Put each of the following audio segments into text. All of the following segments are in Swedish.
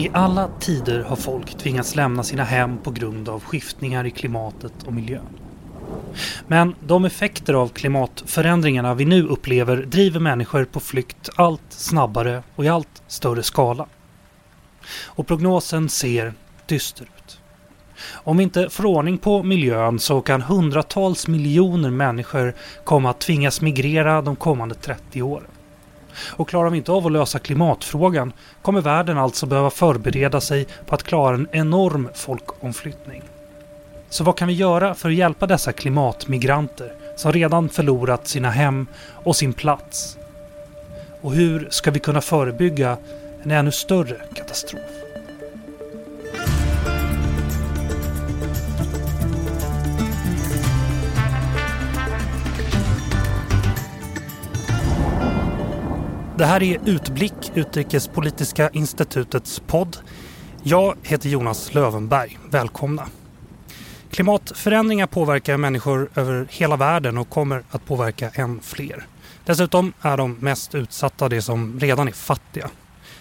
I alla tider har folk tvingats lämna sina hem på grund av skiftningar i klimatet och miljön. Men de effekter av klimatförändringarna vi nu upplever driver människor på flykt allt snabbare och i allt större skala. Och prognosen ser dyster ut. Om vi inte får ordning på miljön så kan hundratals miljoner människor komma att tvingas migrera de kommande 30 åren. Och klarar vi inte av att lösa klimatfrågan kommer världen alltså behöva förbereda sig på att klara en enorm folkomflyttning. Så vad kan vi göra för att hjälpa dessa klimatmigranter som redan förlorat sina hem och sin plats? Och hur ska vi kunna förebygga en ännu större katastrof? Det här är Utblick, Utrikespolitiska institutets podd. Jag heter Jonas Lövenberg. Välkomna! Klimatförändringar påverkar människor över hela världen och kommer att påverka än fler. Dessutom är de mest utsatta de som redan är fattiga.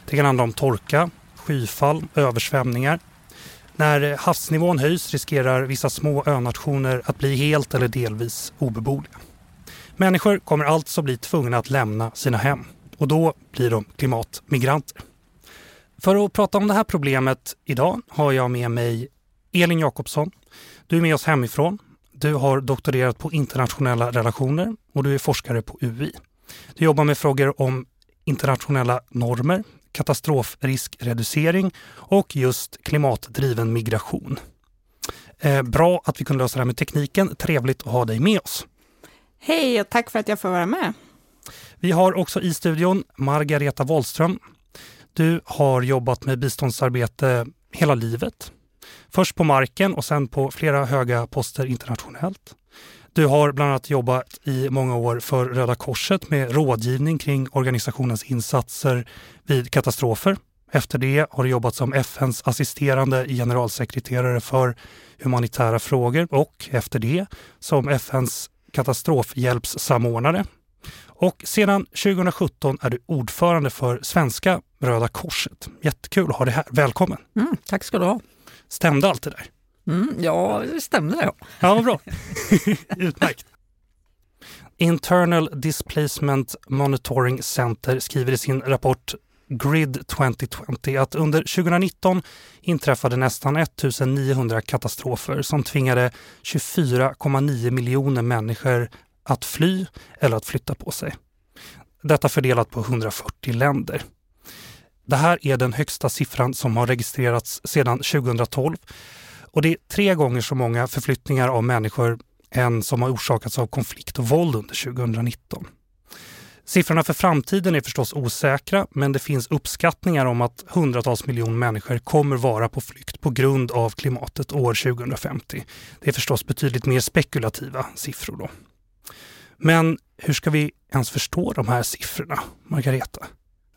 Det kan handla om torka, skyfall, översvämningar. När havsnivån höjs riskerar vissa små önationer att bli helt eller delvis obeboeliga. Människor kommer alltså bli tvungna att lämna sina hem och då blir de klimatmigranter. För att prata om det här problemet idag har jag med mig Elin Jakobsson. Du är med oss hemifrån. Du har doktorerat på internationella relationer och du är forskare på UI. Du jobbar med frågor om internationella normer, katastrofriskreducering och just klimatdriven migration. Eh, bra att vi kunde lösa det här med tekniken. Trevligt att ha dig med oss. Hej och tack för att jag får vara med. Vi har också i studion Margareta Wallström. Du har jobbat med biståndsarbete hela livet. Först på marken och sen på flera höga poster internationellt. Du har bland annat jobbat i många år för Röda Korset med rådgivning kring organisationens insatser vid katastrofer. Efter det har du jobbat som FNs assisterande generalsekreterare för humanitära frågor och efter det som FNs katastrofhjälpssamordnare och sedan 2017 är du ordförande för Svenska Röda Korset. Jättekul att ha dig här. Välkommen! Mm, tack ska du ha! Stämde allt det där? Mm, ja, det stämde ja. Ja, bra. Utmärkt. Internal Displacement Monitoring Center skriver i sin rapport Grid 2020 att under 2019 inträffade nästan 1900 katastrofer som tvingade 24,9 miljoner människor att fly eller att flytta på sig. Detta fördelat på 140 länder. Det här är den högsta siffran som har registrerats sedan 2012 och det är tre gånger så många förflyttningar av människor än som har orsakats av konflikt och våld under 2019. Siffrorna för framtiden är förstås osäkra men det finns uppskattningar om att hundratals miljoner människor kommer vara på flykt på grund av klimatet år 2050. Det är förstås betydligt mer spekulativa siffror då. Men hur ska vi ens förstå de här siffrorna, Margareta?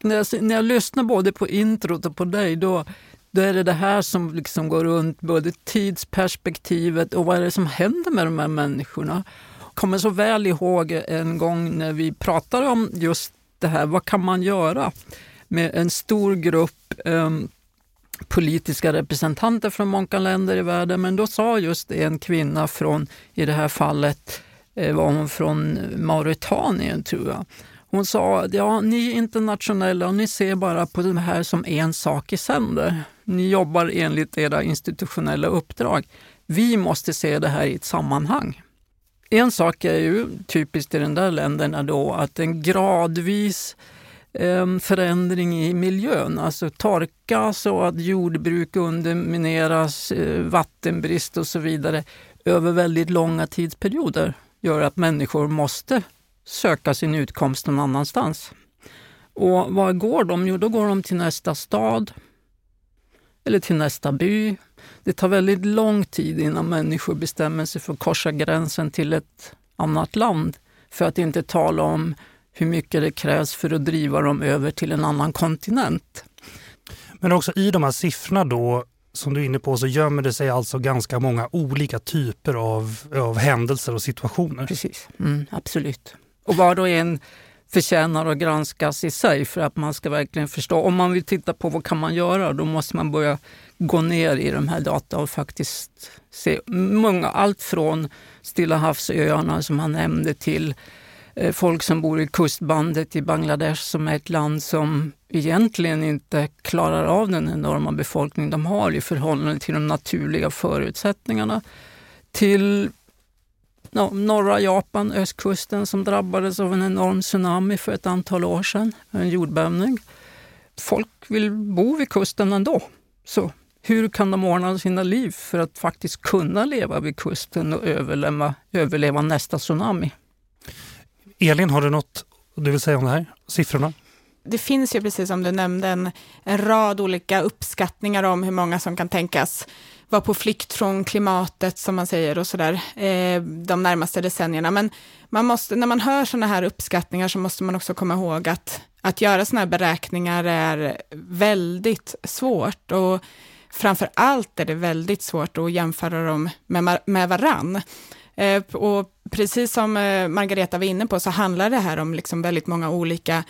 När jag, när jag lyssnar både på introt och på dig, då, då är det det här som liksom går runt både tidsperspektivet och vad är det som händer med de här människorna. Jag kommer så väl ihåg en gång när vi pratade om just det här, vad kan man göra med en stor grupp eh, politiska representanter från många länder i världen. Men då sa just en kvinna från, i det här fallet, Eh, Eh, var hon från Mauritanien tror jag. Hon sa att ja, ni är internationella och ni ser bara på det här som en sak i sänder. Ni jobbar enligt era institutionella uppdrag. Vi måste se det här i ett sammanhang. En sak är ju typiskt i de där länderna då att en gradvis eh, förändring i miljön, alltså torka så att jordbruk undermineras, eh, vattenbrist och så vidare över väldigt långa tidsperioder gör att människor måste söka sin utkomst någon annanstans. Och var går de? Jo, då går de till nästa stad eller till nästa by. Det tar väldigt lång tid innan människor bestämmer sig för att korsa gränsen till ett annat land. För att inte tala om hur mycket det krävs för att driva dem över till en annan kontinent. Men också i de här siffrorna då som du är inne på så gömmer det sig alltså ganska många olika typer av, av händelser och situationer. Precis, mm, absolut. Och var och en förtjänar att granskas i sig för att man ska verkligen förstå. Om man vill titta på vad kan man göra, då måste man börja gå ner i de här data och faktiskt se många, allt från Stilla havsöarna som han nämnde till eh, Eh, folk som bor i kustbandet i Bangladesh som är ett land som egentligen inte klarar av den enorma befolkning de har i förhållande till de naturliga förutsättningarna. Till no, norra Japan, östkusten, som drabbades av en enorm tsunami för ett antal år sedan, en jordbävning. Folk vill bo vid kusten ändå. Så hur kan de ordna sina liv för att faktiskt kunna leva vid kusten och överleva, överleva nästa tsunami? Elin, har du något du vill säga om det här? Siffrorna? Det finns ju, precis som du nämnde, en, en rad olika uppskattningar om hur många som kan tänkas vara på flykt från klimatet, som man säger, och sådär, eh, de närmaste decennierna. Men man måste, när man hör sådana här uppskattningar så måste man också komma ihåg att, att göra sådana här beräkningar är väldigt svårt. Och framför allt är det väldigt svårt att jämföra dem med, med varann. Eh, och precis som eh, Margareta var inne på så handlar det här om liksom väldigt många olika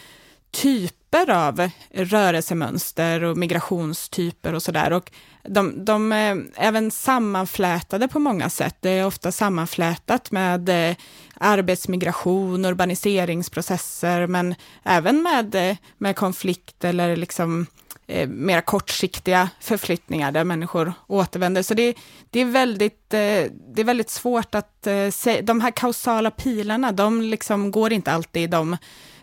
typer av rörelsemönster och migrationstyper och sådär. Och de, de är även sammanflätade på många sätt. Det är ofta sammanflätat med eh, arbetsmigration, urbaniseringsprocesser, men även med, eh, med konflikt eller liksom eh, mera kortsiktiga förflyttningar där människor återvänder. Så det, det, är, väldigt, eh, det är väldigt svårt att eh, säga, de här kausala pilarna, de liksom går inte alltid i de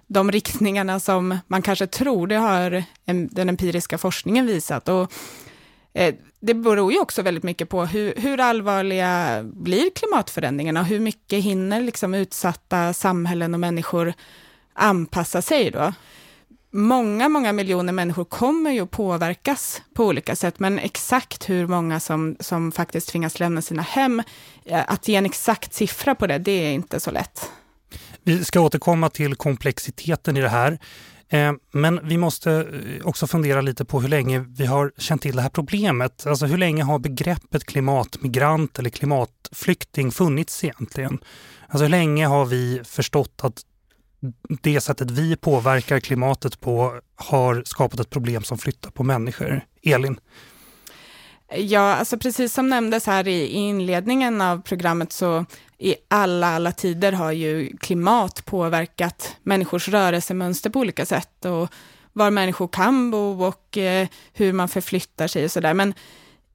de riktningarna som man kanske tror, det har den empiriska forskningen visat. Och, eh, det beror ju också väldigt mycket på hur, hur allvarliga blir klimatförändringarna, hur mycket hinner liksom utsatta samhällen och människor anpassa sig då. Många, många miljoner människor kommer ju påverkas på olika sätt, men exakt hur många som, som faktiskt tvingas lämna sina hem, eh, att ge en exakt siffra på det, det är inte så lätt. Vi ska återkomma till komplexiteten i det här. Eh, men vi måste eh, också fundera lite på hur länge vi har känt till det här problemet. Alltså hur länge har begreppet klimatmigrant eller klimatflykting funnits egentligen? Alltså hur länge har vi förstått att det sättet vi påverkar klimatet på har skapat ett problem som flyttar på människor? Elin? Ja, alltså precis som nämndes här i inledningen av programmet så i alla, alla tider har ju klimat påverkat människors rörelsemönster på olika sätt och var människor kan bo och eh, hur man förflyttar sig och sådär. Men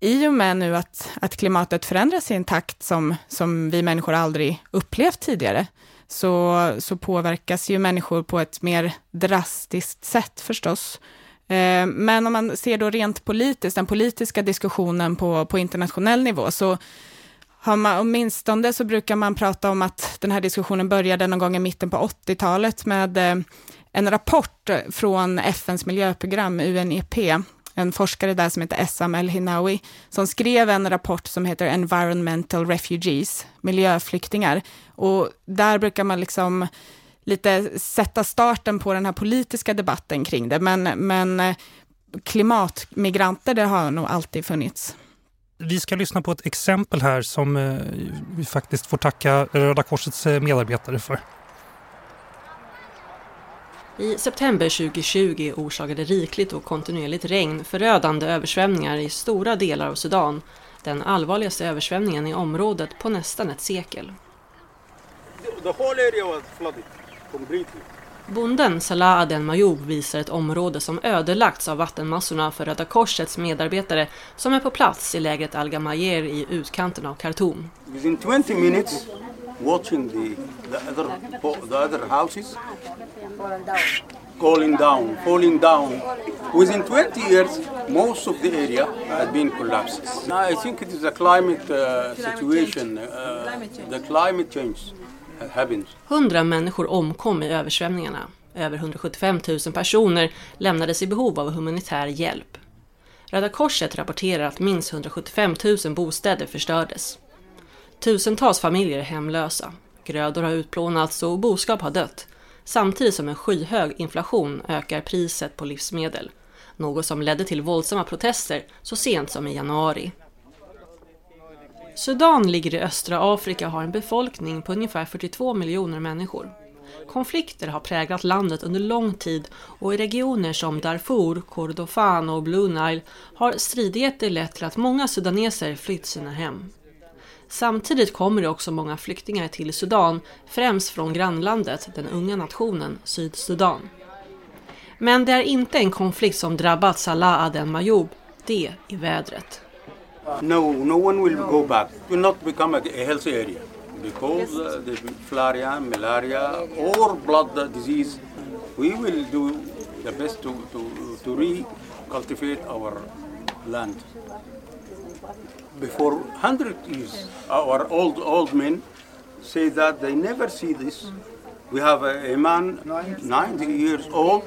i och med nu att, att klimatet förändras i en takt som, som vi människor aldrig upplevt tidigare, så, så påverkas ju människor på ett mer drastiskt sätt förstås. Eh, men om man ser då rent politiskt, den politiska diskussionen på, på internationell nivå, så har man, åtminstone så brukar man prata om att den här diskussionen började någon gång i mitten på 80-talet med eh, en rapport från FNs miljöprogram, UNEP, en forskare där som heter Essam El-Hinawi, som skrev en rapport som heter Environmental Refugees, miljöflyktingar. Och där brukar man liksom lite sätta starten på den här politiska debatten kring det, men, men eh, klimatmigranter, det har nog alltid funnits. Vi ska lyssna på ett exempel här som eh, vi faktiskt får tacka Röda Korsets eh, medarbetare för. I september 2020 orsakade rikligt och kontinuerligt regn förödande översvämningar i stora delar av Sudan. Den allvarligaste översvämningen i området på nästan ett sekel. Bonden Salah Aden Mayoub visar ett område som ödelagts av vattenmassorna för Röda Korsets medarbetare som är på plats i lägret Al-Gamayer i utkanten av Khartoum. Within 20 minutes watching the, the, other, the other houses falling down, falling down. Within 20 years, most of the area had been collapsed. I think it is a climate uh, situation, uh, the climate change. happens. 100 människor omkom i översvämningarna. Över 175 000 personer lämnades i behov av humanitär hjälp. Röda Korset rapporterar att minst 175 000 bostäder förstördes. Tusentals familjer är hemlösa. Grödor har utplånats och boskap har dött. Samtidigt som en skyhög inflation ökar priset på livsmedel. Något som ledde till våldsamma protester så sent som i januari. Sudan ligger i östra Afrika och har en befolkning på ungefär 42 miljoner människor. Konflikter har präglat landet under lång tid och i regioner som Darfur, Kordofan och Blue Nile har stridigheter lett till att många sudaneser flytt sina hem. Samtidigt kommer det också många flyktingar till Sudan, främst från grannlandet, den unga nationen Sydsudan. Men det är inte en konflikt som drabbat Salah Aden Mayoub, det är vädret. No, no one will go back. It will not become a, a healthy area because uh, the malaria, malaria, or blood disease. We will do the best to, to, to recultivate our land. Before 100 years, our old, old men say that they never see this. We have a, a man, 90 years old,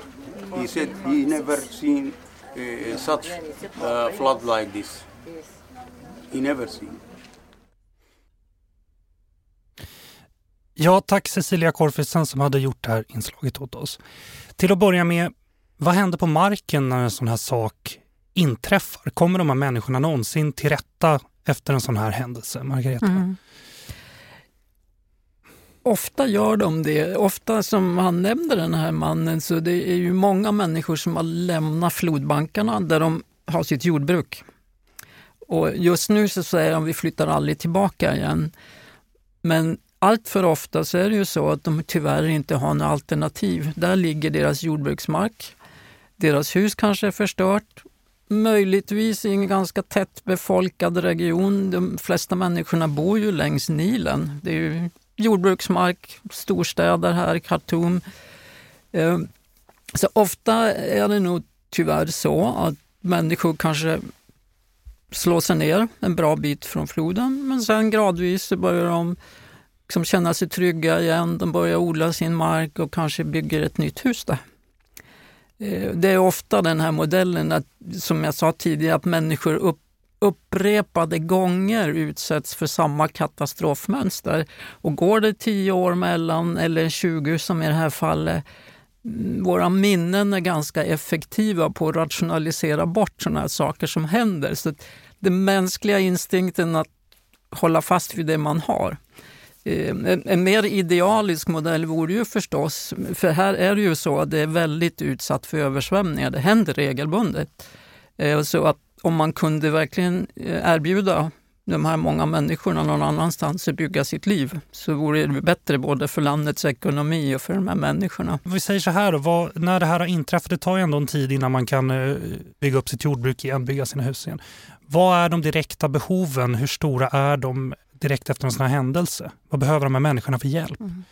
he said he never seen uh, such uh, flood like this. He never seen. Ja, tack Cecilia Korfisen som hade gjort det här inslaget åt oss. Till att börja med, vad händer på marken när en sån här sak inträffar? Kommer de här människorna någonsin till rätta efter en sån här händelse, Margareta? Mm. Ofta gör de det. Ofta som han nämnde den här mannen så det är ju många människor som har lämnat flodbankarna där de har sitt jordbruk. Och just nu så säger de att vi flyttar aldrig tillbaka igen. Men allt för ofta så är det ju så att de tyvärr inte har något alternativ. Där ligger deras jordbruksmark. Deras hus kanske är förstört. Möjligtvis i en ganska tätt befolkad region. De flesta människorna bor ju längs Nilen. Det är ju jordbruksmark, storstäder här, Khartoum. Eh, så ofta är det nog tyvärr så att människor kanske slår sig ner en bra bit från floden men sen gradvis så börjar de liksom känna sig trygga igen. De börjar odla sin mark och kanske bygger ett nytt hus där. Eh, det är ofta den här modellen, att, som jag sa tidigare, att människor upp, upprepade gånger utsätts för samma katastrofmönster. Och går det 10 år mellan, eller 20 som i det här fallet, mm, våra minnen är ganska effektiva på att rationalisera bort sådana här saker som händer. Så den mänskliga instinkten att hålla fast vid det man har. Ehm, en, mer idealisk modell vore ju förstås, för här är det ju så att det är väldigt utsatt för översvämningar. Det händer regelbundet. Ehm, så att om man kunde verkligen eh, erbjuda de här många människorna någon annanstans att bygga sitt liv så vore det bättre både för landets ekonomi och för de här människorna. Vi säger så här då, vad, när det här har inträffat, det tar ju ändå en tid innan man kan eh, bygga upp sitt jordbruk igen, bygga sina hus igen. Vad är de direkta behoven? Hur stora är de direkt efter en sån här händelse? Vad behöver de här människorna för hjälp? Mm.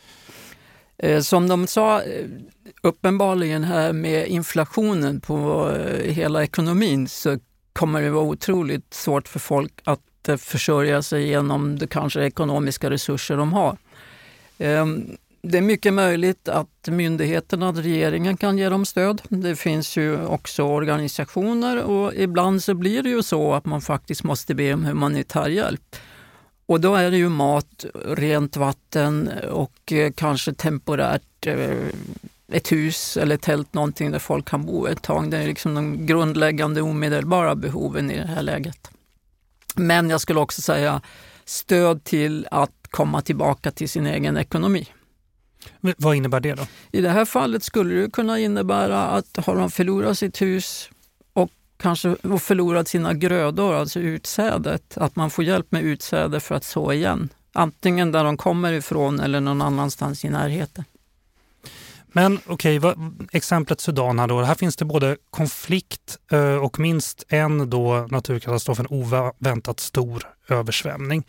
Eh, som de sa, eh, uppenbarligen här med inflationen på eh, hela ekonomin så kommer det vara otroligt svårt för folk att försörja sig genom de kanske ekonomiska resurser de har. Ehm, det är mycket möjligt att myndigheterna, regeringen kan ge dem stöd. Det finns ju också organisationer och ibland så blir det ju så att man faktiskt måste be om humanitär hjälp. Och då är det ju mat, rent vatten och eh, kanske temporärt eh, ett hus eller tält, någonting där folk kan bo ett tag. Det är liksom de grundläggande omedelbara behoven i det här läget. Men jag skulle också säga stöd till att komma tillbaka till sin egen ekonomi. Men vad innebär det då? I det här fallet skulle det kunna innebära att har de förlorat sitt hus kanske förlorat sina grödor, alltså utsädet. Att man får hjälp med utsäde för att så igen. Antingen där de kommer ifrån eller någon annanstans i närheten. Men okej, okay, exemplet Sudan här då. Här finns det både konflikt eh, och minst en då naturkatastrof, en oväntat stor översvämning.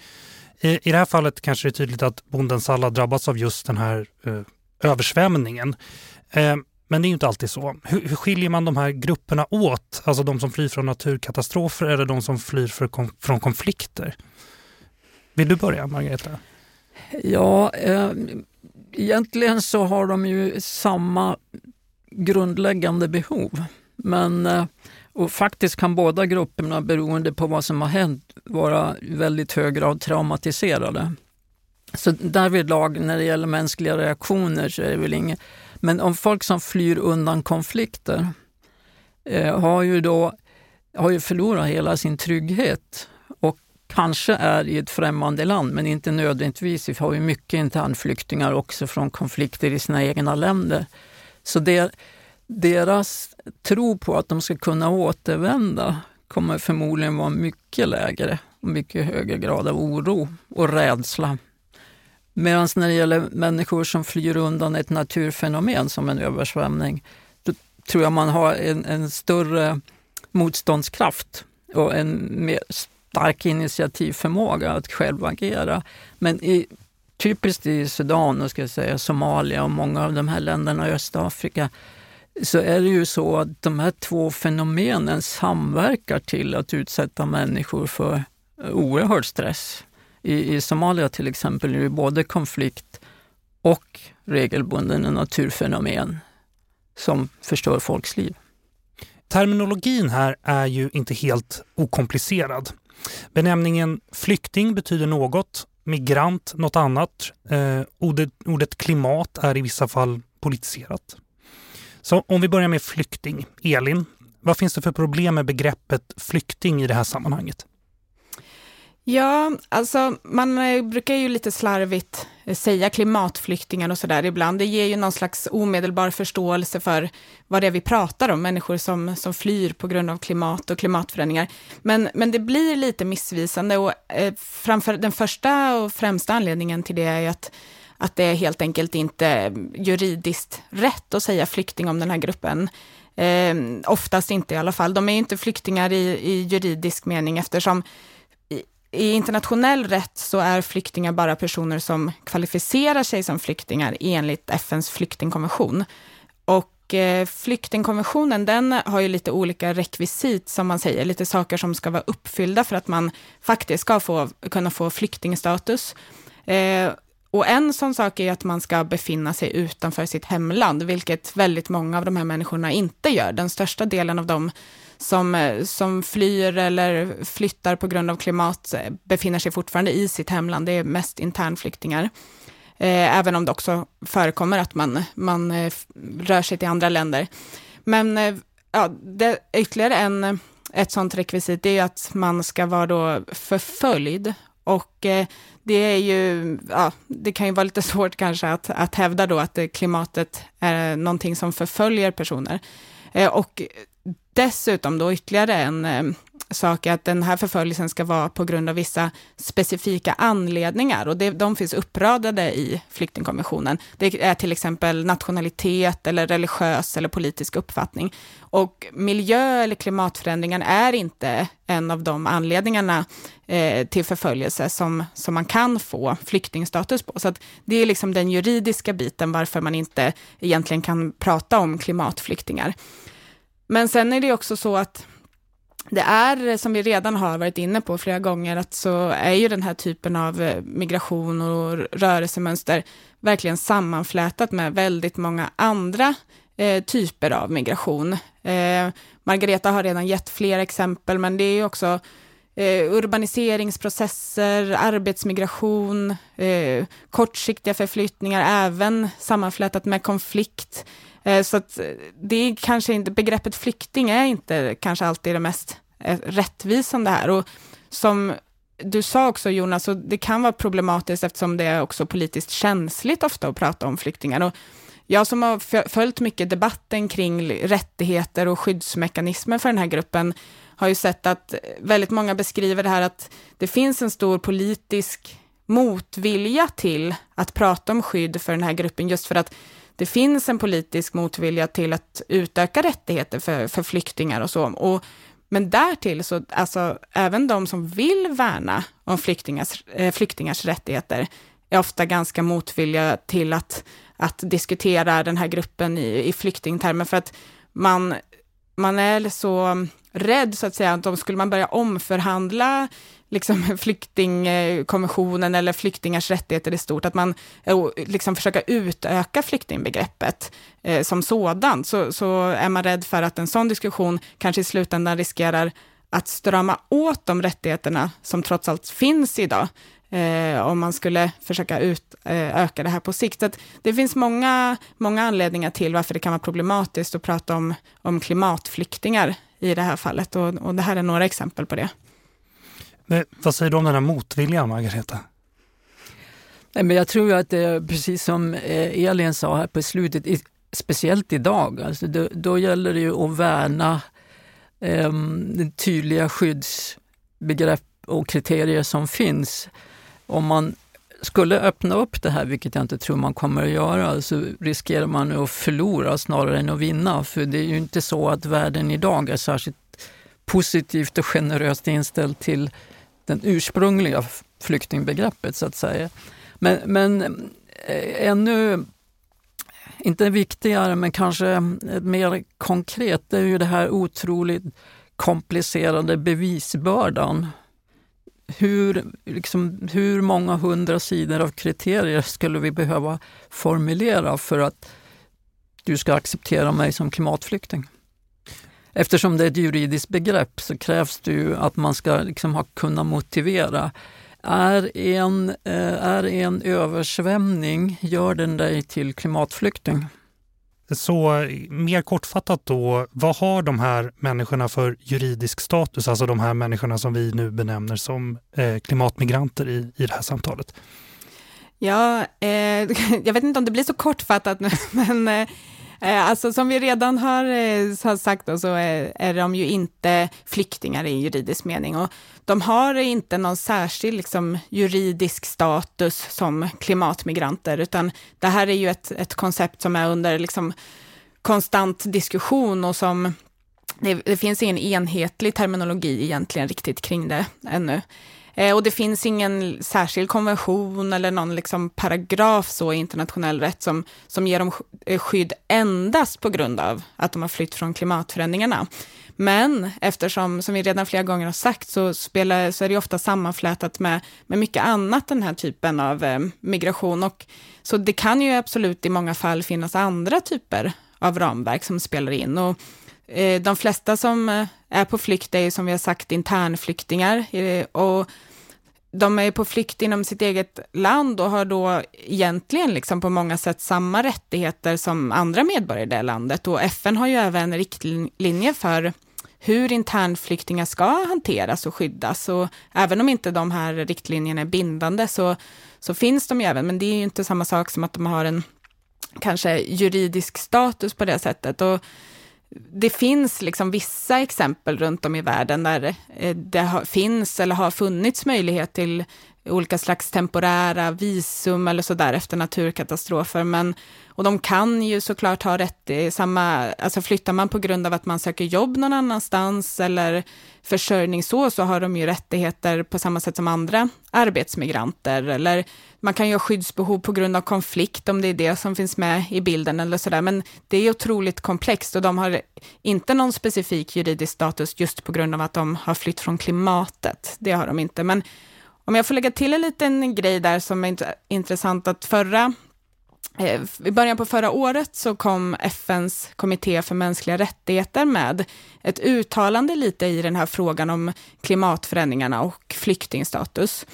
I, I det här fallet kanske det är tydligt att bonden Salla drabbats av just den här eh, översvämningen. Eh, men det är inte alltid så. Hur, hur, skiljer man de här grupperna åt? Alltså de som flyr från naturkatastrofer eller de som flyr för, från konflikter? Vill du börja, Margareta? Ja, eh, egentligen så har de ju samma grundläggande behov. Men eh, och faktiskt kan båda grupperna, beroende på vad som har hänt, vara i väldigt hög grad traumatiserade. Så därvidlag, när det gäller mänskliga reaktioner, så är det väl inget men om folk som flyr undan konflikter eh, har ju då har ju förlorat hela sin trygghet och kanske är i ett främmande land, men inte nödvändigtvis. Vi har ju mycket internflyktingar också från konflikter i sina egna länder. Så det, deras tro på att de ska kunna återvända kommer förmodligen vara mycket lägre och mycket högre grad av oro och rädsla. Medan när det gäller människor som flyr undan ett naturfenomen som en översvämning, då tror jag man har en, en större motståndskraft och en mer stark initiativförmåga att själv agera. Men i, typiskt i Sudan och ska jag säga, Somalia och många av de här länderna i Östafrika så är det ju så att de här två fenomenen samverkar till att utsätta människor för oerhörd stress. I, i Somalia till exempel är det både konflikt och regelbunden naturfenomen som förstör folks liv. Terminologin här är ju inte helt okomplicerad. Benämningen flykting betyder något, migrant något annat. Eh, ordet, ordet klimat är i vissa fall politiserat. Så om vi börjar med flykting. Elin, vad finns det för problem med begreppet flykting i det här sammanhanget? Ja, alltså man eh, brukar ju lite slarvigt eh, säga klimatflyktingar och sådär ibland. Det ger ju någon slags omedelbar förståelse för vad det är vi pratar om, människor som, som flyr på grund av klimat och klimatförändringar. Men, men det blir lite missvisande och eh, framför den första och främsta anledningen till det är att att det är helt enkelt inte eh, juridiskt rätt att säga flykting om den här gruppen. Eh, oftast inte i alla fall. De är ju inte flyktingar i, i juridisk mening eftersom i internationell rätt så är flyktingar bara personer som kvalificerar sig som flyktingar enligt FNs flyktingkonvention. Och eh, flyktingkonventionen den har ju lite olika rekvisit som man säger, lite saker som ska vara uppfyllda för att man faktiskt ska få, kunna få flyktingstatus. Eh, och en sån sak är att man ska befinna sig utanför sitt hemland, vilket väldigt många av de här människorna inte gör. Den största delen av dem som, eh, som flyr eller flyttar på grund av klimat eh, befinner sig fortfarande i sitt hemland. Det är mest internflyktingar. Eh, även om det också förekommer att man, man eh, rör sig till andra länder. Men eh, ja, det, ytterligare en, eh, ett sånt rekvisit är att man ska vara då förföljd. Och det är ju, ja, det kan ju vara lite svårt kanske att, att hävda då att klimatet är någonting som förföljer personer. och dessutom då ytterligare en eh, sak är att den här förföljelsen ska vara på grund av vissa specifika anledningar och det, de finns uppradade i flyktingkonventionen. Det är till exempel nationalitet eller religiös eller politisk uppfattning. Och miljö eller klimatförändringar är inte en av de anledningarna eh, till förföljelse som, som man kan få flyktingstatus på. Så det är liksom den juridiska biten varför man inte egentligen kan prata om klimatflyktingar. Men sen är det också så att det är, som vi redan har varit inne på flera gånger, att så är ju den här typen av eh, migration och rörelsemönster verkligen sammanflätat med väldigt många andra eh, typer av migration. Eh, Margareta har redan gett flera exempel, men det är ju också eh, urbaniseringsprocesser, arbetsmigration, eh, kortsiktiga förflyttningar, även sammanflätat med konflikt, Eh, så att eh, det är kanske inte, begreppet flykting är inte kanske alltid det mest eh, rättvisande här. Och som du sa också Jonas, så det kan vara problematiskt eftersom det är också politiskt känsligt ofta att prata om flyktingar. Och jag som har följt mycket debatten kring rättigheter och skyddsmekanismer för den här gruppen har ju sett att väldigt många beskriver det här att det finns en stor politisk motvilja till att prata om skydd för den här gruppen, just för att det finns en politisk motvilja till att utöka rättigheter för, för flyktingar och så. Och, men därtill så, alltså även de som vill värna om flyktingars, eh, flyktingars rättigheter är ofta ganska motvilliga till att, att diskutera den här gruppen i, i flyktingtermer, för att man, man är så rädd, så att säga, att om skulle man börja omförhandla liksom flyktingkonventionen eller flyktingars rättigheter i stort, att man eh, liksom försöka utöka flyktingbegreppet eh, som sådant, så, så är man rädd för att en sån diskussion kanske i slutändan riskerar att strama åt de rättigheterna som trots allt finns idag, eh, om man skulle försöka utöka eh, det här på sikt. Så det finns många, många anledningar till varför det kan vara problematiskt att prata om, om klimatflyktingar i det här fallet, och, och det här är några exempel på det. Men, vad säger du om den här motviljan, Margareta? Nej, men jag tror att det är precis som eh, Elin sa här på slutet, speciellt idag, alltså då, då gäller det ju att värna eh, tydliga skyddsbegrepp och kriterier som finns. Om man skulle öppna upp det här, vilket jag inte tror man kommer att göra, så riskerar man att förlora snarare än att vinna. För det är ju inte så att världen idag är särskilt positivt och generöst inställd till den ursprungliga flyktingbegreppet så att säga. Men, men eh, ännu, inte viktigare, men kanske mer konkret, det är ju det här otroligt komplicerade bevisbördan. Hur, liksom, hur många hundra sidor av kriterier skulle vi behöva formulera för att du ska acceptera mig som klimatflykting? Eftersom det är ett juridiskt begrepp så krävs det ju att man ska liksom ha, kunna motivera. Är en, eh, är en översvämning, gör den dig till klimatflykting? Så mer kortfattat då, vad har de här människorna för juridisk status? Alltså de här människorna som vi nu benämner som eh, klimatmigranter i, i det här samtalet. Ja, eh, jag vet inte om det blir så kortfattat nu, men eh, Eh, alltså som vi redan har, eh, har sagt då, så är, är de ju inte flyktingar i juridisk mening och de har inte någon särskild liksom, juridisk status som klimatmigranter, utan det här är ju ett, ett koncept som är under liksom, konstant diskussion och som det, det finns ingen enhetlig terminologi egentligen riktigt kring det ännu. Eh, och det finns ingen särskild konvention eller någon liksom paragraf så i internationell rätt som, som ger dem eh, skydd endast på grund av att de har flytt från klimatförändringarna. Men eftersom, som vi redan flera gånger har sagt, så, spelar, så är det ofta sammanflätat med, med mycket annat, den här typen av eh, migration. Och, så det kan ju absolut i många fall finnas andra typer av ramverk som spelar in. Och, eh, de flesta som eh, är på flykt är ju, som vi har sagt internflyktingar. Och de är på flykt inom sitt eget land och har då egentligen liksom på många sätt samma rättigheter som andra medborgare i det landet. Och FN har ju även riktlinjer för hur internflyktingar ska hanteras och skyddas. Och även om inte de här riktlinjerna är bindande så, så finns de ju även, men det är ju inte samma sak som att de har en kanske juridisk status på det sättet. Och det finns liksom vissa exempel runt om i världen där eh, det har, finns eller har funnits möjlighet till olika slags temporära visum eller sådär efter naturkatastrofer. Men, och de kan ju såklart ha rätt i samma, alltså flyttar man på grund av att man söker jobb någon annanstans eller försörjning så, så har de ju rättigheter på samma sätt som andra arbetsmigranter. Eller man kan ju ha skyddsbehov på grund av konflikt, om det är det som finns med i bilden eller sådär. Men det är otroligt komplext och de har inte någon specifik juridisk status just på grund av att de har flytt från klimatet. Det har de inte. Men om jag får lägga till en liten grej där som är intressant, att förra eh, i början på förra året så kom FNs kommitté för mänskliga rättigheter med ett uttalande lite i den här frågan om klimatförändringarna och flyktingstatus.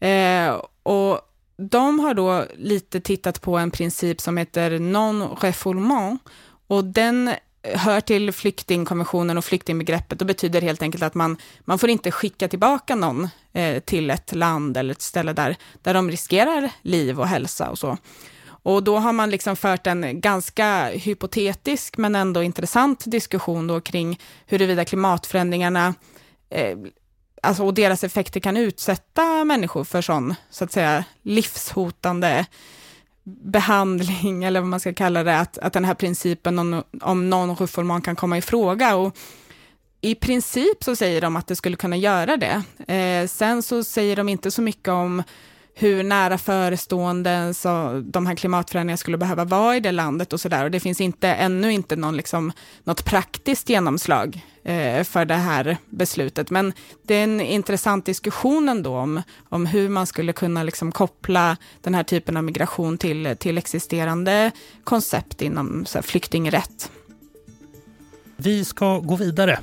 Eh, och de har då lite tittat på en princip som heter non-refoulement och den hör till flyktingkonventionen och flyktingbegreppet och betyder helt enkelt att man, man får inte skicka tillbaka någon eh, till ett land eller ett ställe där, där de riskerar liv och hälsa och så. Och då har man liksom fört en ganska hypotetisk men ändå intressant diskussion då kring huruvida klimatförändringarna eh, alltså, och deras effekter kan utsätta människor för sån, så att säga, livshotande behandling, eller vad man ska kalla det, att, att den här principen om, om non-refoulement kan komma i fråga. Och I princip så säger de att det skulle kunna göra det. Eh, sen så säger de inte så mycket om hur nära förestående så de här klimatförändringarna skulle behöva vara i det landet och sådär. Och det finns inte, ännu inte någon, liksom, något praktiskt genomslag eh, för det här beslutet. Men det är en intressant diskussion ändå om, om hur man skulle kunna liksom, koppla den här typen av migration till, till existerande koncept inom så här, flyktingrätt. Vi ska gå vidare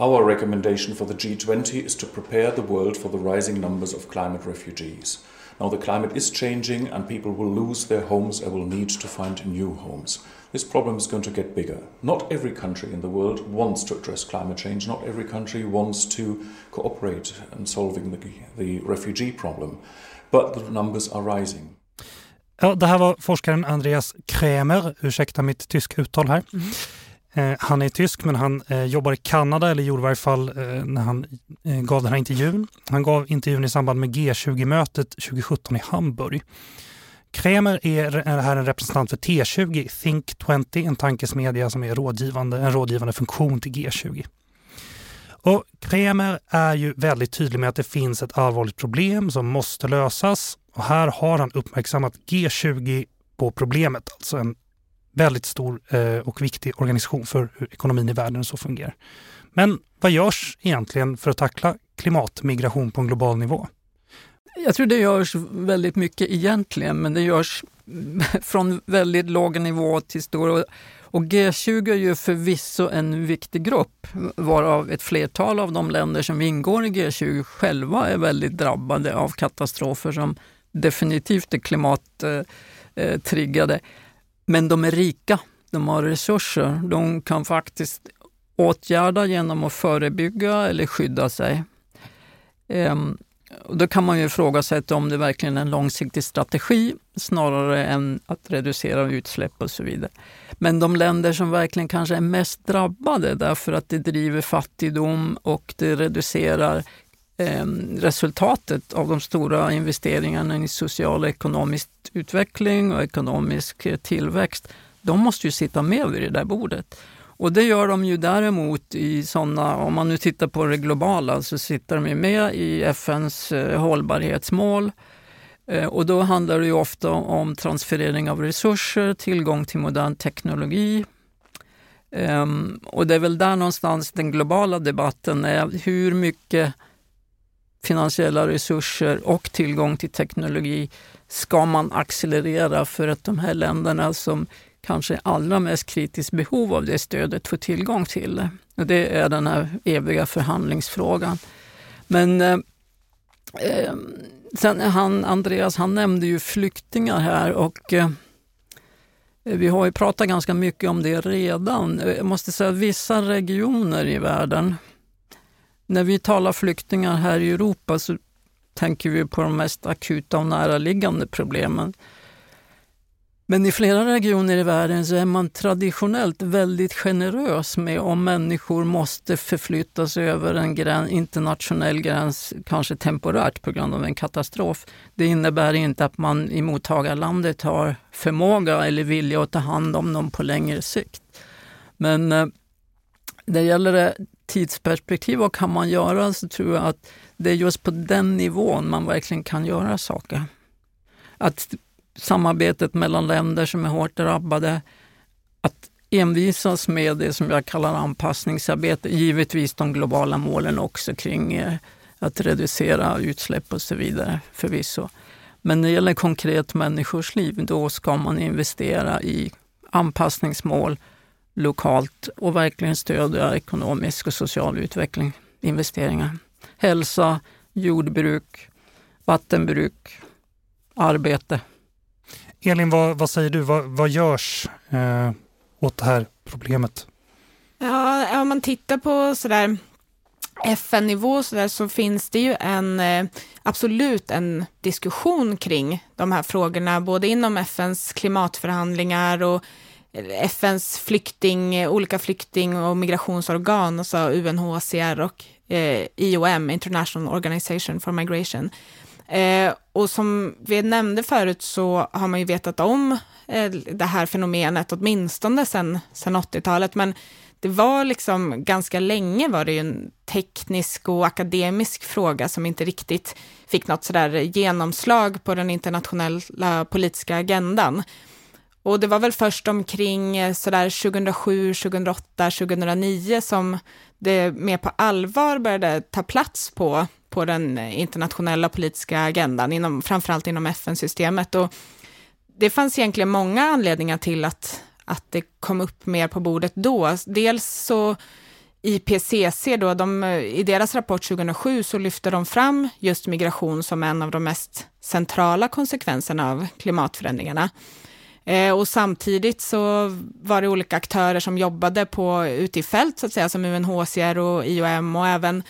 Our recommendation for the G20 is to prepare the world for the rising numbers of climate refugees. Now the climate is changing and people will lose their homes and will need to find new homes. This problem is going to get bigger. Not every country in the world wants to address climate change. Not every country wants to cooperate in solving the, the refugee problem. But the numbers are rising. Ja, det här var forskaren Andreas Krämer, ursäkta mitt tyska uttal här. Mm. Eh, han är tysk men han eh, jobbar i Kanada, eller gjorde i varje fall eh, när han gav den här intervjun. Han gav intervjun i samband med G20-mötet 2017 i Hamburg. Krämer är, är här en representant för T20, Think 20, en tankesmedja som är rådgivande, en rådgivande funktion till G20. Och Kremer är ju väldigt tydlig med att det finns ett allvarligt problem som måste lösas. Och här har han uppmärksammat G20 på problemet, alltså en väldigt stor eh, och viktig organisation för hur ekonomin i världen så fungerar. Men vad görs egentligen för att tackla klimatmigration på en global nivå? Jag tror det görs väldigt mycket egentligen, men det görs från väldigt låg nivå till stor. Och G20 är ju förvisso en viktig grupp, varav ett flertal av de länder som ingår i G20 själva är väldigt drabbade av katastrofer som definitivt är klimattriggade. Eh, eh, men de är rika, de har resurser, de kan faktiskt åtgärda genom att förebygga eller skydda sig. Ehm, och då kan man ju ifrågasätta om det verkligen är en långsiktig strategi snarare än att reducera utsläpp och så vidare. Men de länder som verkligen kanske är mest drabbade därför att det driver fattigdom och det reducerar eh, resultatet av de stora investeringarna i social och ekonomisk utveckling och ekonomisk eh, tillväxt, de måste ju sitta med vid det där bordet. Och det gör de ju däremot i sådana, om man nu tittar på det globala, så sitter de ju med i FNs eh, hållbarhetsmål. Eh, och då handlar det ju ofta om transferering av resurser, tillgång till modern teknologi. Ehm, och det är väl där någonstans den globala debatten är. Hur mycket finansiella resurser och tillgång till teknologi ska man accelerera för att de här länderna som kanske är allra mest kritiskt behov av det stödet får tillgång till det. Och det är den här eviga förhandlingsfrågan. Men eh, eh sen han, Andreas han nämnde ju flyktingar här och eh, vi har ju pratat ganska mycket om det redan. Jag måste säga att vissa regioner i världen, när vi talar flyktingar här i Europa så tänker vi på de mest akuta och näraliggande problemen. Men i flera regioner i världen så är man traditionellt väldigt generös med om människor måste förflyttas över en gräns, internationell gräns, kanske temporärt på grund av en katastrof. Det innebär inte att man i mottagarlandet har förmåga eller vilja att ta hand om dem på längre sikt. Men eh, det gäller tidsperspektiv, vad kan man göra? Så tror jag att det är just på den nivån man verkligen kan göra saker. Att samarbetet mellan länder som är hårt drabbade, att envisas med det som jag kallar anpassningsarbete, givetvis de globala målen också kring eh, att reducera utsläpp och så vidare förvisso. Men när det gäller konkret människors liv, då ska man investera i anpassningsmål lokalt och verkligen stödja ekonomisk och social utveckling, investeringar. Hälsa, jordbruk, vattenbruk, arbete. Elin, vad, vad säger du? Vad, vad görs eh, åt det här problemet? Ja, om man tittar på sådär FN-nivå så, där, så finns det ju en, eh, absolut en diskussion kring de här frågorna, både inom FNs klimatförhandlingar och FNs flykting, eh, olika flykting och migrationsorgan, alltså UNHCR och eh, IOM, International Organization for Migration. Eh, och som vi nämnde förut så har man ju vetat om eh, det här fenomenet åtminstone sedan, sedan 80-talet, men det var liksom ganska länge var det ju en teknisk och akademisk fråga som inte riktigt fick något sådär genomslag på den internationella politiska agendan. Och det var väl först omkring eh, sådär 2007, 2008, 2009 som det mer på allvar började ta plats på på den internationella politiska agendan, inom, framförallt inom FN-systemet. Och det fanns egentligen många anledningar till att, att det kom upp mer på bordet då. Dels så IPCC, då, de, i deras rapport 2007 så lyfte de fram just migration som en av de mest centrala konsekvenserna av klimatförändringarna. Eh, och samtidigt så var det olika aktörer som jobbade på, ute i fält, så att säga, som UNHCR och IOM och även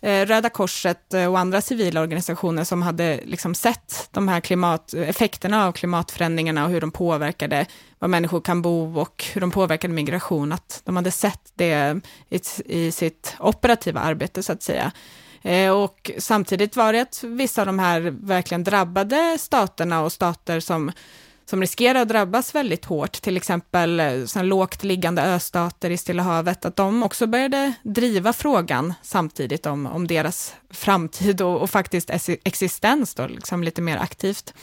eh, Röda Korset eh, och andra civila organisationer som hade liksom sett de här klimat, effekterna av klimatförändringarna och hur de påverkade var människor kan bo och hur de påverkade migration, att de hade sett det i, i sitt operativa arbete, så att säga. Eh, och samtidigt var det att vissa av de här verkligen drabbade staterna och stater som som riskerar att drabbas väldigt hårt, till exempel eh, lågt liggande östater i Stilla havet, att de också började driva frågan samtidigt om, om deras framtid och, och faktiskt existens då, liksom lite mer aktivt.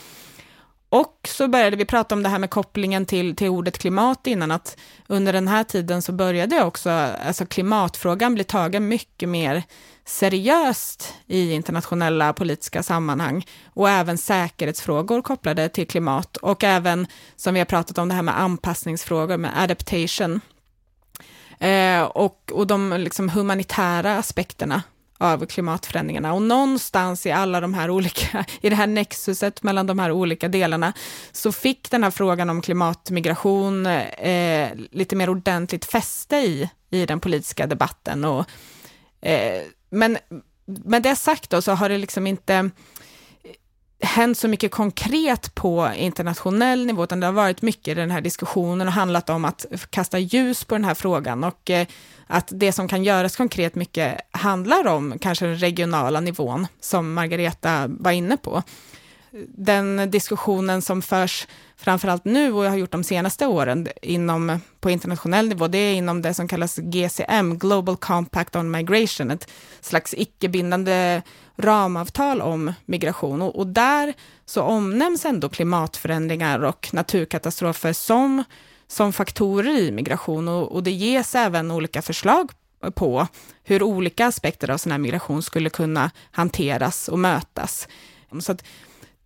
Och så började vi prata om det här med kopplingen till, till ordet klimat innan, att under den här tiden så började också alltså klimatfrågan bli tagen mycket mer seriöst i internationella politiska sammanhang. Och även säkerhetsfrågor kopplade till klimat. Och även som vi har pratat om det här med anpassningsfrågor med adaptation. Eh, och, och de liksom humanitära aspekterna av klimatförändringarna. Och någonstans i alla de här olika, i det här nexuset mellan de här olika delarna, så fick den här frågan om klimatmigration eh, lite mer ordentligt fäste i, i den politiska debatten. Och, eh, men med det sagt då, så har det liksom inte hänt så mycket konkret på internationell nivå, utan det har varit mycket i den här diskussionen och handlat om att kasta ljus på den här frågan och eh, att det som kan göras konkret mycket handlar om kanske den regionala nivån, som Margareta var inne på. Den diskussionen som förs framförallt nu och jag har gjort de senaste åren inom, på internationell nivå, det är inom det som kallas GCM, Global Compact on Migration, ett slags icke-bindande ramavtal om migration. Och, och, där så omnämns ändå klimatförändringar och naturkatastrofer som, som faktorer i migration och, och det ges även olika förslag på hur olika aspekter av sån här migration skulle kunna hanteras och mötas. Så att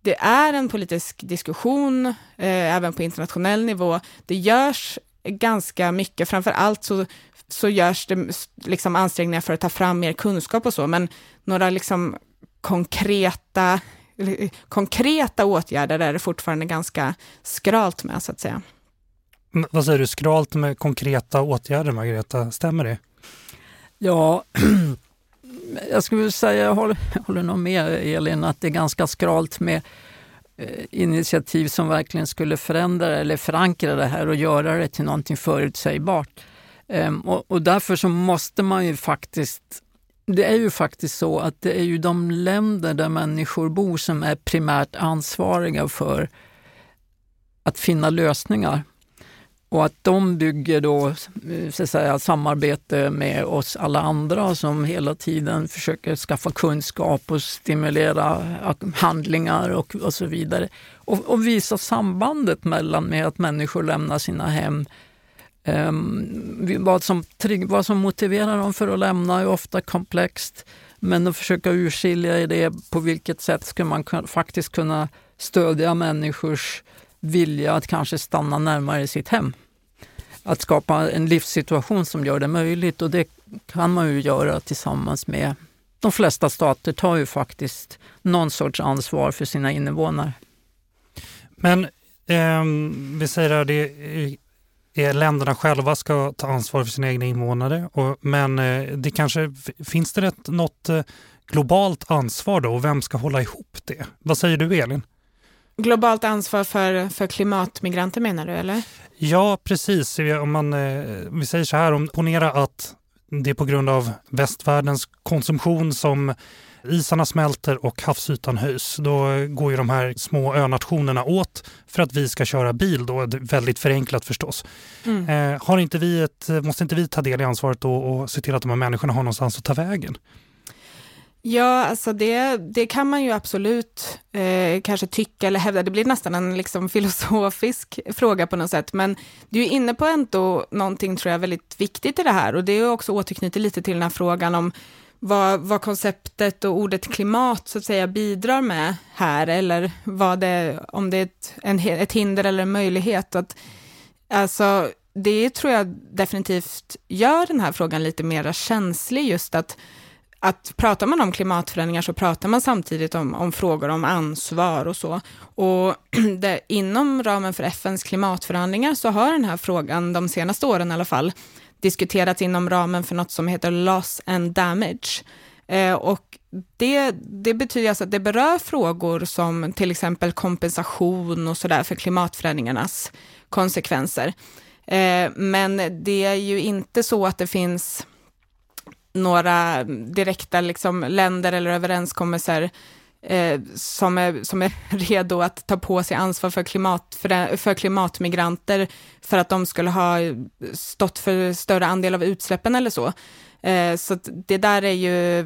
det är en politisk diskussion, eh, även på internationell nivå. Det görs ganska mycket, framför allt så, så görs det liksom ansträngningar för att ta fram mer kunskap och så, men några liksom konkreta, konkreta åtgärder är det fortfarande ganska skralt med, så att säga. Vad säger du, skralt med konkreta åtgärder, Margareta? Stämmer det? Ja, jag skulle säga, jag håller, jag håller nog med Elin, att det är ganska skralt med eh, Eh, initiativ som verkligen skulle förändra eller förankra det här och göra det till någonting förutsägbart. Ehm, och, och därför så måste man ju faktiskt det är ju faktiskt så att det är ju de länder där människor bor som är primärt ansvariga för att finna lösningar. Och att de bygger då så att säga, samarbete med oss alla andra som hela tiden försöker skaffa kunskap och stimulera handlingar och, och så vidare. Och, och visa sambandet mellan med att människor lämnar sina hem Um, vad, som, vad som motiverar dem för att lämna är ofta komplext, men att försöka urskilja i det på vilket sätt ska man faktiskt kunna stödja människors vilja att kanske stanna närmare sitt hem. Att skapa en livssituation som gör det möjligt och det kan man ju göra tillsammans med de flesta stater tar ju faktiskt någon sorts ansvar för sina invånare. Men eh, vi säger att det är länderna själva ska ta ansvar för sina egna invånare. Och, men eh, det kanske, finns det ett, något eh, globalt ansvar då och vem ska hålla ihop det? Vad säger du Elin? Globalt ansvar för, för klimatmigranter menar du eller? Ja, precis. Om man, eh, vi säger så här, om ponera att det är på grund av västvärldens konsumtion som isarna smälter och havsytan höjs. Då går ju de här små önationerna åt för att vi ska köra bil då, väldigt förenklat förstås. Mm. Eh, har inte vi ett, måste inte vi ta del i ansvaret och se till att de här människorna har någonstans att ta vägen? Ja, alltså det, det kan man ju absolut eh, kanske tycka eller hävda. Det blir nästan en liksom filosofisk fråga på något sätt. Men du är inne på ändå någonting tror jag väldigt viktigt i det här och det är också återknyter lite till den här frågan om vad, vad konceptet och ordet klimat så att säga bidrar med här eller vad det, om det är ett, en, ett hinder eller en möjlighet. Att, alltså, det tror jag definitivt gör den här frågan lite mer känslig just att att pratar man om klimatförändringar så pratar man samtidigt om, om frågor om ansvar och så. Och det, inom ramen för FNs klimatförhandlingar så har den här frågan, de senaste åren i alla fall, diskuterats inom ramen för något som heter loss and damage. Eh, och det, det betyder alltså att det berör frågor som till exempel kompensation och sådär för klimatförändringarnas konsekvenser. Eh, men det är ju inte så att det finns några direkta liksom, länder eller överenskommelser eh, som, är, som är redo att ta på sig ansvar för, klimat, för, för klimatmigranter för att de skulle ha stått för större andel av utsläppen eller så. Eh, så det där är ju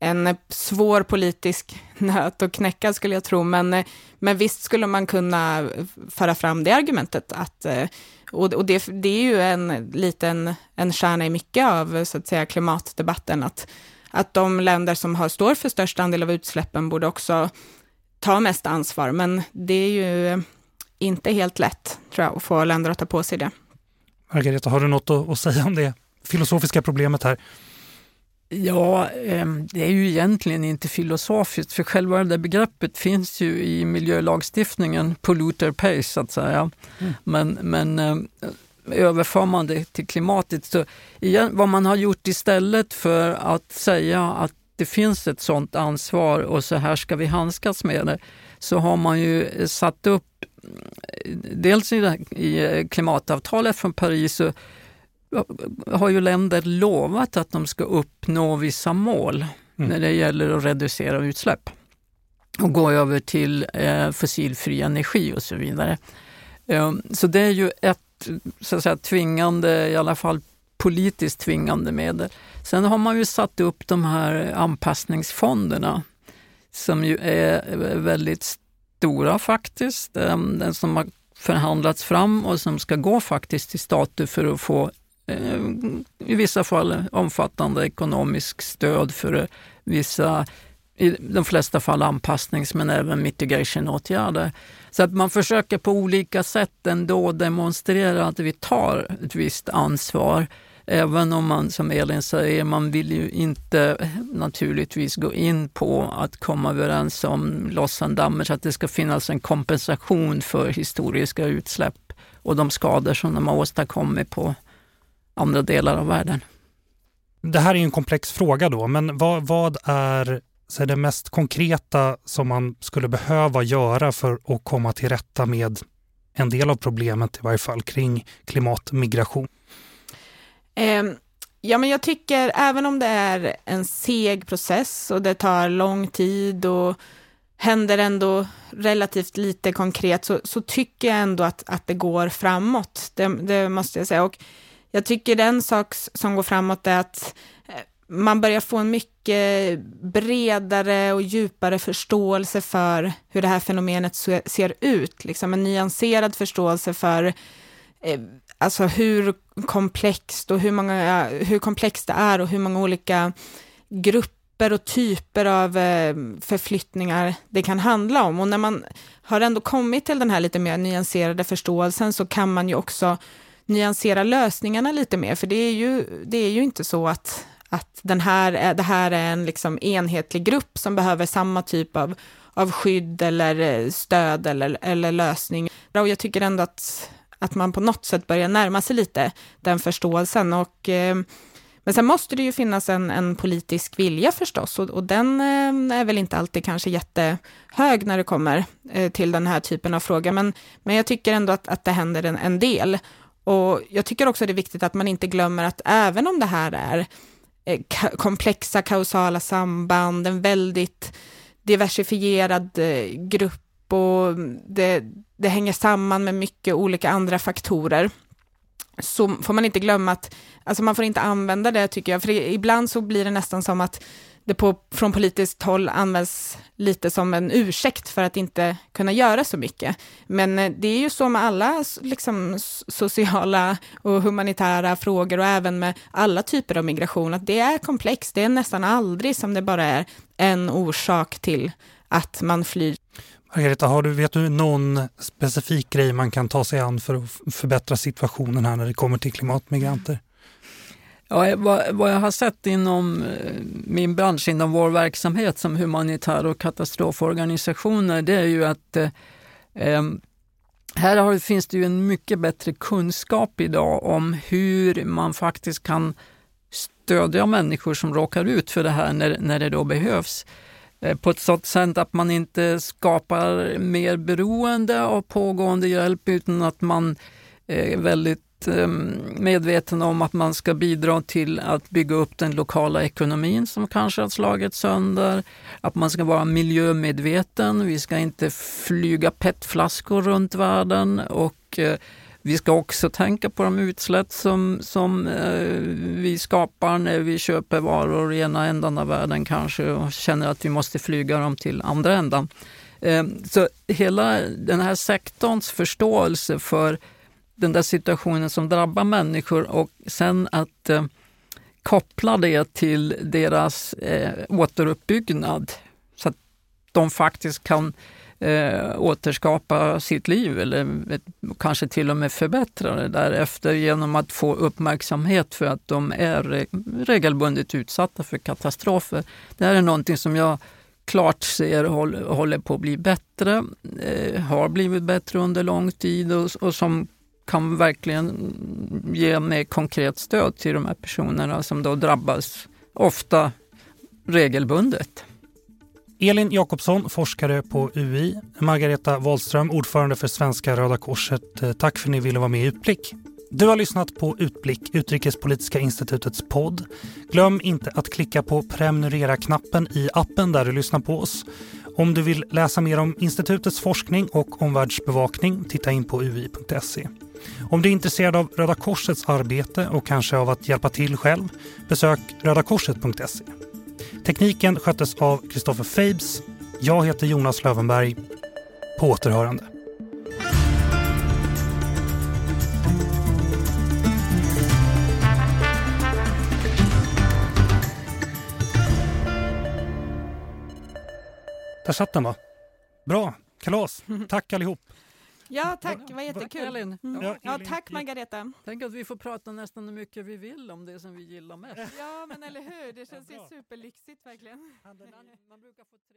en svår politisk nöt att knäcka skulle jag tro, men, eh, men visst skulle man kunna föra fram det argumentet att eh, och, och det, det, är ju en liten en kärna i mycket av så att säga, klimatdebatten, att, att de länder som har, står för störst andel av utsläppen borde också ta mest ansvar, men det är ju inte helt lätt, tror jag, att få länder att ta på sig det. Margareta, har du något att, att säga om det filosofiska problemet här? Ja, ehm, det är ju egentligen inte filosofiskt, för själva det där begreppet finns ju i miljölagstiftningen, polluter pays så att säga. Mm. Men, men ehm, överför man det till klimatet, så igen, vad man har gjort istället för att säga att det finns ett sådant ansvar och så här ska vi handskas med det, så har man ju satt upp, dels i, i klimatavtalet från Paris har ju länder lovat att de ska uppnå vissa mål mm. när det gäller att reducera utsläpp och gå över till eh, fossilfri energi och så vidare. Eh, så det är ju ett så att säga, tvingande, i alla fall politiskt tvingande medel. Sen har man ju satt upp de här anpassningsfonderna som ju är väldigt stora faktiskt. Eh, den som har förhandlats fram och som ska gå faktiskt till stater för att få Eh, i vissa fall omfattande ekonomisk stöd för eh, vissa, i de flesta fall anpassnings men även mitigation-åtgärder. Så att man försöker på olika sätt ändå demonstrera att vi tar ett visst ansvar. Även om man, som Elin säger, man vill ju inte eh, naturligtvis gå in på att komma överens om loss and damage, att det ska finnas en kompensation för historiska utsläpp och de skador som de har åstadkommit på andra delar av världen. Det här är en komplex fråga då, men vad, vad är så är det mest konkreta som man skulle behöva göra för att komma till rätta med en del av problemet i varje fall kring klimatmigration? Um. Ja, men jag tycker även om det är en seg process och det tar lång tid och händer ändå relativt lite konkret så, så tycker jag ändå att, att det går framåt. Det, det måste jag säga. Och jag tycker den sak som går framåt är att eh, man börjar få en mycket bredare och djupare förståelse för hur det här fenomenet ser ut, liksom en nyanserad förståelse för eh, alltså hur komplext och hur, många, hur komplext det är och hur många olika grupper och typer av eh, förflyttningar det kan handla om. Och när man har ändå kommit till den här lite mer nyanserade förståelsen så kan man ju också nyansera lösningarna lite mer, för det är ju, det är ju inte så att, att den här, det här är en liksom enhetlig grupp som behöver samma typ av, av skydd eller eh, stöd eller, eller lösning. Och jag tycker ändå att, att man på något sätt börjar närma sig lite den förståelsen. Och, eh, men sen måste det ju finnas en, en politisk vilja förstås och, och den eh, är väl inte alltid kanske jättehög när det kommer eh, till den här typen av frågor. Men, men jag tycker ändå att, att det händer en, en del. Och jag tycker också det är viktigt att man inte glömmer att även om det här är eh, komplexa kausala samband, en väldigt diversifierad eh, grupp och det, det hänger samman med mycket olika andra faktorer, så får man inte glömma att, alltså man får inte använda det tycker jag, för ibland så blir det nästan som att det på, från politiskt håll används lite som en ursäkt för att inte kunna göra så mycket. Men eh, det är ju så med alla liksom, sociala och humanitära frågor och även med alla typer av migration, att det är komplext. Det är nästan aldrig som det bara är en orsak till att man flyr. Margareta, har du, vet du någon specifik grej man kan ta sig an för att förbättra situationen här när det kommer till klimatmigranter? Ja, vad, vad, jag har sett inom eh, min bransch, inom vår verksamhet som humanitär och katastroforganisationer, det är ju att eh, eh, här har, finns det ju en mycket bättre kunskap idag om hur man faktiskt kan stödja människor som råkar ut för det här när, när det då behövs. Eh, på ett sådant sätt att man inte skapar mer beroende av pågående hjälp utan att man är väldigt Ehm, medveten om att man ska bidra till att bygga upp den lokala ekonomin som kanske har slagits sönder. Att man ska vara miljömedveten. Vi ska inte flyga petflaskor runt världen och eh, vi ska också tänka på de utsläpp som, som eh, vi skapar när vi köper varor i ena ändan av världen kanske och känner att vi måste flyga dem till andra ändan. Eh, så hela den här sektorns förståelse för den där situationen som drabbar människor och sen att eh, koppla det till deras eh, återuppbyggnad så att de faktiskt kan eh, återskapa sitt liv eller ett, kanske till och med förbättra det därefter genom att få uppmärksamhet för att de är eh, regelbundet utsatta för katastrofer. Det här är någonting som jag klart ser håller på att bli bättre, eh, har blivit bättre under lång tid och, och som kan verkligen ge mer konkret stöd till de här personerna som då drabbas, ofta regelbundet. Elin Jakobsson, forskare på UI. Margareta Wahlström, ordförande för Svenska Röda Korset. Eh, tack för att ni ville vara med i Utblick. Du har lyssnat på Utblick, Utrikespolitiska institutets podd. Glöm inte att klicka på prenumerera-knappen i appen där du lyssnar på oss. Om du vill läsa mer om institutets forskning och omvärldsbevakning, titta in på ui.se. Om du är intresserad av Röda Korsets arbete och kanske av att hjälpa till själv, besök rödakorset.se. Tekniken sköttes av Kristoffer Fabes. Jag heter Jonas Lövenberg. På återhörande. Där satt den va? Bra, kalas. Tack allihop. Ja, tack. Det var jättekul. Elin. Mm. Ja, ja, tack Margareta. Tänk att vi får prata nästan hur mycket vi vill om det som vi gillar mest. Ja, men eller hur. Det känns ju superlyxigt verkligen. Man, man brukar få tre.